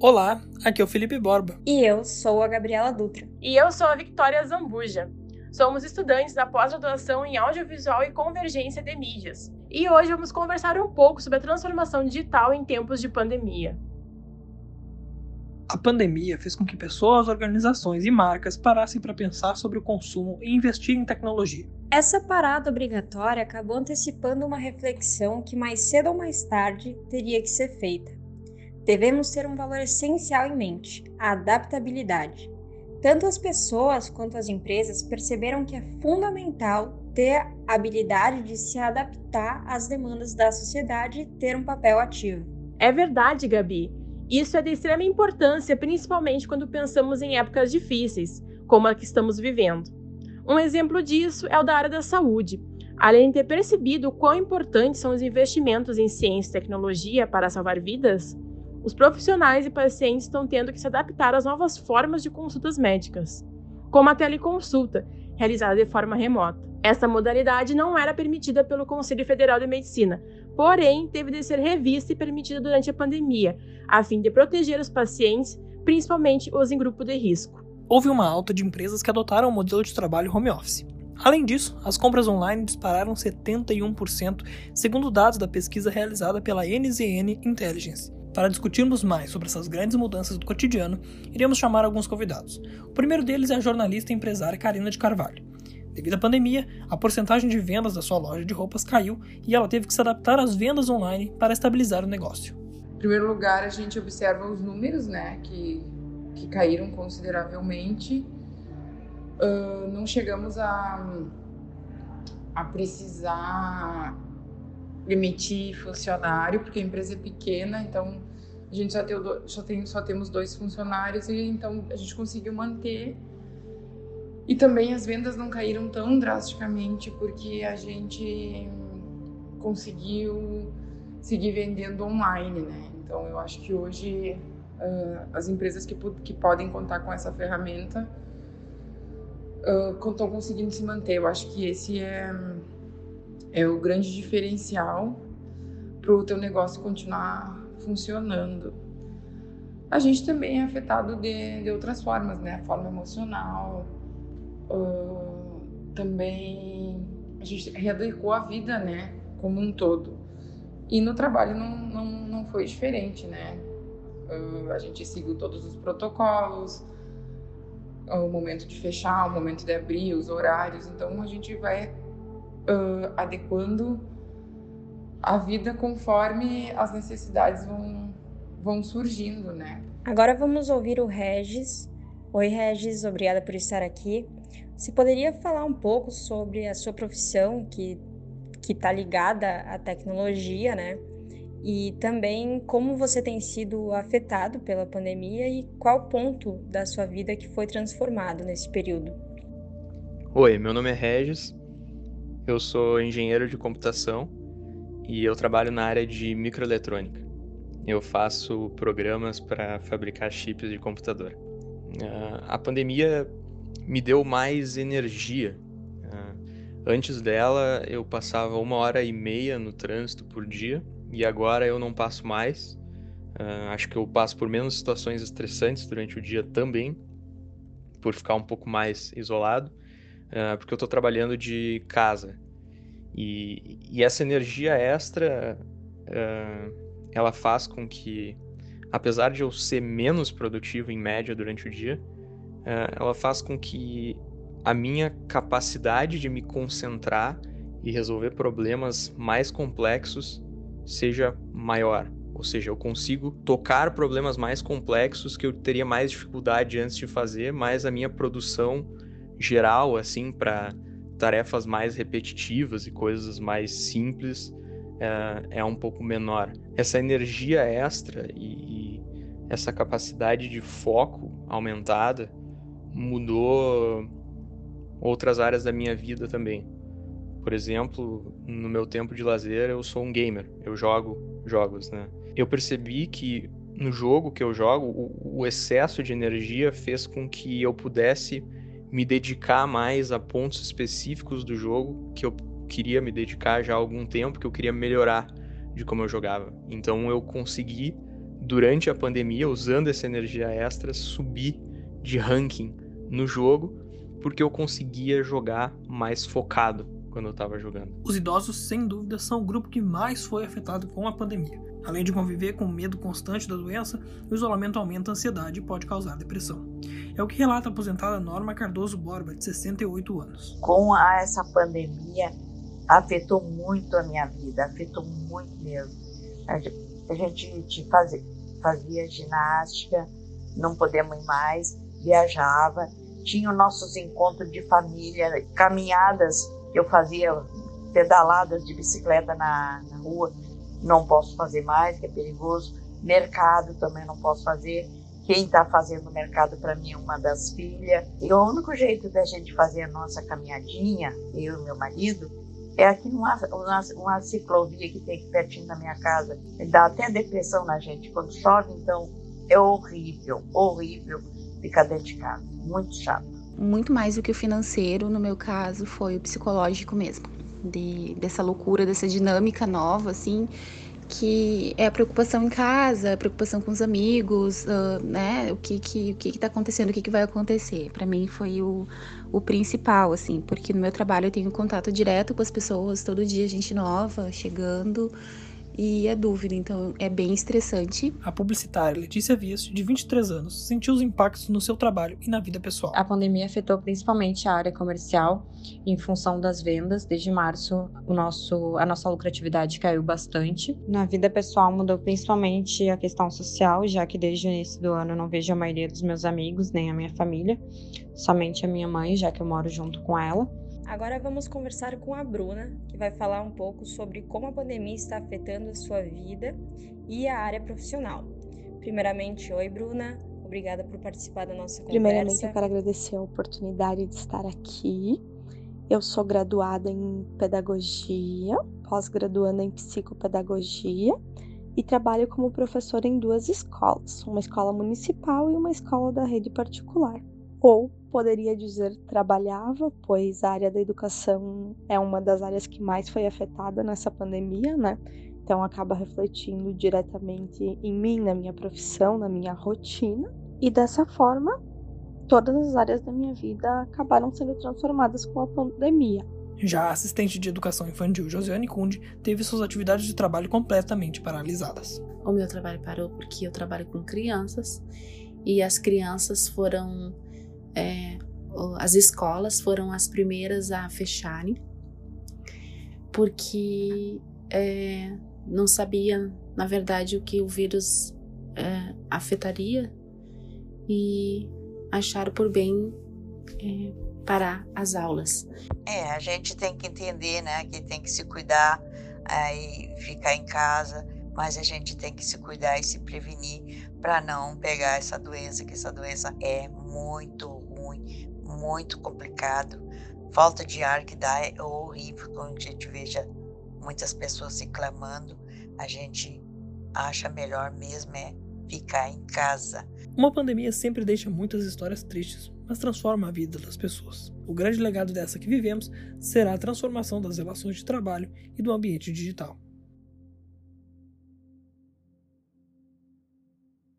Olá, aqui é o Felipe Borba. E eu sou a Gabriela Dutra. E eu sou a Victoria Zambuja. Somos estudantes da pós-graduação em Audiovisual e Convergência de Mídias. E hoje vamos conversar um pouco sobre a transformação digital em tempos de pandemia. A pandemia fez com que pessoas, organizações e marcas parassem para pensar sobre o consumo e investir em tecnologia. Essa parada obrigatória acabou antecipando uma reflexão que mais cedo ou mais tarde teria que ser feita devemos ter um valor essencial em mente: a adaptabilidade. Tanto as pessoas quanto as empresas perceberam que é fundamental ter a habilidade de se adaptar às demandas da sociedade e ter um papel ativo. É verdade, Gabi. Isso é de extrema importância, principalmente quando pensamos em épocas difíceis, como a que estamos vivendo. Um exemplo disso é o da área da saúde. Além de ter percebido o quão importantes são os investimentos em ciência e tecnologia para salvar vidas, os profissionais e pacientes estão tendo que se adaptar às novas formas de consultas médicas, como a teleconsulta, realizada de forma remota. Essa modalidade não era permitida pelo Conselho Federal de Medicina, porém teve de ser revista e permitida durante a pandemia, a fim de proteger os pacientes, principalmente os em grupo de risco. Houve uma alta de empresas que adotaram o modelo de trabalho home office. Além disso, as compras online dispararam 71%, segundo dados da pesquisa realizada pela NZN Intelligence. Para discutirmos mais sobre essas grandes mudanças do cotidiano, iremos chamar alguns convidados. O primeiro deles é a jornalista e empresária Karina de Carvalho. Devido à pandemia, a porcentagem de vendas da sua loja de roupas caiu e ela teve que se adaptar às vendas online para estabilizar o negócio. Em primeiro lugar, a gente observa os números, né, que, que caíram consideravelmente. Uh, não chegamos a, a precisar demitir funcionário, porque a empresa é pequena, então a gente só, tem, só, tem, só temos dois funcionários e então a gente conseguiu manter. E também as vendas não caíram tão drasticamente porque a gente conseguiu seguir vendendo online, né? Então eu acho que hoje uh, as empresas que, que podem contar com essa ferramenta uh, estão conseguindo se manter. Eu acho que esse é é o grande diferencial para o teu negócio continuar funcionando. A gente também é afetado de, de outras formas, né? A forma emocional, uh, também a gente readequou a vida, né? Como um todo. E no trabalho não, não, não foi diferente, né? Uh, a gente seguiu todos os protocolos, o momento de fechar, o momento de abrir, os horários. Então a gente vai uh, adequando a vida conforme as necessidades vão, vão surgindo, né? Agora vamos ouvir o Regis. Oi, Regis, obrigada por estar aqui. Você poderia falar um pouco sobre a sua profissão que que está ligada à tecnologia, né? E também como você tem sido afetado pela pandemia e qual ponto da sua vida que foi transformado nesse período. Oi, meu nome é Regis, eu sou engenheiro de computação e eu trabalho na área de microeletrônica. Eu faço programas para fabricar chips de computador. Uh, a pandemia me deu mais energia. Uh, antes dela, eu passava uma hora e meia no trânsito por dia e agora eu não passo mais. Uh, acho que eu passo por menos situações estressantes durante o dia também, por ficar um pouco mais isolado uh, porque eu estou trabalhando de casa. E, e essa energia extra, uh, ela faz com que, apesar de eu ser menos produtivo em média durante o dia, uh, ela faz com que a minha capacidade de me concentrar e resolver problemas mais complexos seja maior. Ou seja, eu consigo tocar problemas mais complexos que eu teria mais dificuldade antes de fazer, mas a minha produção geral, assim, para tarefas mais repetitivas e coisas mais simples é, é um pouco menor. Essa energia extra e, e essa capacidade de foco aumentada mudou outras áreas da minha vida também. Por exemplo, no meu tempo de lazer, eu sou um gamer, eu jogo jogos, né? Eu percebi que no jogo que eu jogo, o, o excesso de energia fez com que eu pudesse me dedicar mais a pontos específicos do jogo que eu queria me dedicar já há algum tempo, que eu queria melhorar de como eu jogava. Então eu consegui durante a pandemia, usando essa energia extra, subir de ranking no jogo, porque eu conseguia jogar mais focado quando eu estava jogando. Os idosos, sem dúvida, são o grupo que mais foi afetado com a pandemia. Além de conviver com o medo constante da doença, o isolamento aumenta a ansiedade e pode causar depressão. É o que relata a aposentada Norma Cardoso Borba, de 68 anos. Com a, essa pandemia, afetou muito a minha vida, afetou muito mesmo. A gente fazia, fazia ginástica, não podemos ir mais, viajava, tinha nossos encontros de família, caminhadas eu fazia, pedaladas de bicicleta na, na rua não posso fazer mais, que é perigoso. Mercado também não posso fazer. Quem está fazendo mercado para mim é uma das filhas. E o único jeito da gente fazer a nossa caminhadinha, eu e meu marido, é aqui numa uma, uma ciclovia que tem aqui pertinho da minha casa. Dá até depressão na gente. Quando chove, então, é horrível, horrível ficar dentro de casa. Muito chato. Muito mais do que o financeiro, no meu caso, foi o psicológico mesmo de, dessa loucura, dessa dinâmica nova, assim, que é a preocupação em casa, a preocupação com os amigos, uh, né? O que que, o que que tá acontecendo, o que que vai acontecer. Para mim foi o, o principal, assim, porque no meu trabalho eu tenho contato direto com as pessoas, todo dia gente nova chegando e é dúvida, então é bem estressante. A publicitária Letícia Vias, de 23 anos, sentiu os impactos no seu trabalho e na vida pessoal. A pandemia afetou principalmente a área comercial em função das vendas. Desde março, o nosso, a nossa lucratividade caiu bastante. Na vida pessoal mudou principalmente a questão social, já que desde o início do ano eu não vejo a maioria dos meus amigos, nem a minha família, somente a minha mãe, já que eu moro junto com ela. Agora vamos conversar com a Bruna, que vai falar um pouco sobre como a pandemia está afetando a sua vida e a área profissional. Primeiramente, oi Bruna, obrigada por participar da nossa conversa. Primeiramente, eu quero agradecer a oportunidade de estar aqui. Eu sou graduada em pedagogia, pós-graduanda em psicopedagogia e trabalho como professora em duas escolas, uma escola municipal e uma escola da rede particular. Ou poderia dizer trabalhava, pois a área da educação é uma das áreas que mais foi afetada nessa pandemia, né? Então acaba refletindo diretamente em mim, na minha profissão, na minha rotina. E dessa forma, todas as áreas da minha vida acabaram sendo transformadas com a pandemia. Já a assistente de educação infantil Josiane Kunde teve suas atividades de trabalho completamente paralisadas. O meu trabalho parou porque eu trabalho com crianças e as crianças foram é, as escolas foram as primeiras a fecharem, porque é, não sabia, na verdade, o que o vírus é, afetaria e acharam por bem é, parar as aulas. É, a gente tem que entender, né, que tem que se cuidar e ficar em casa, mas a gente tem que se cuidar e se prevenir para não pegar essa doença, que essa doença é muito ruim, muito complicado. Falta de ar que dá é horrível quando a gente veja muitas pessoas reclamando. A gente acha melhor mesmo é ficar em casa. Uma pandemia sempre deixa muitas histórias tristes, mas transforma a vida das pessoas. O grande legado dessa que vivemos será a transformação das relações de trabalho e do ambiente digital.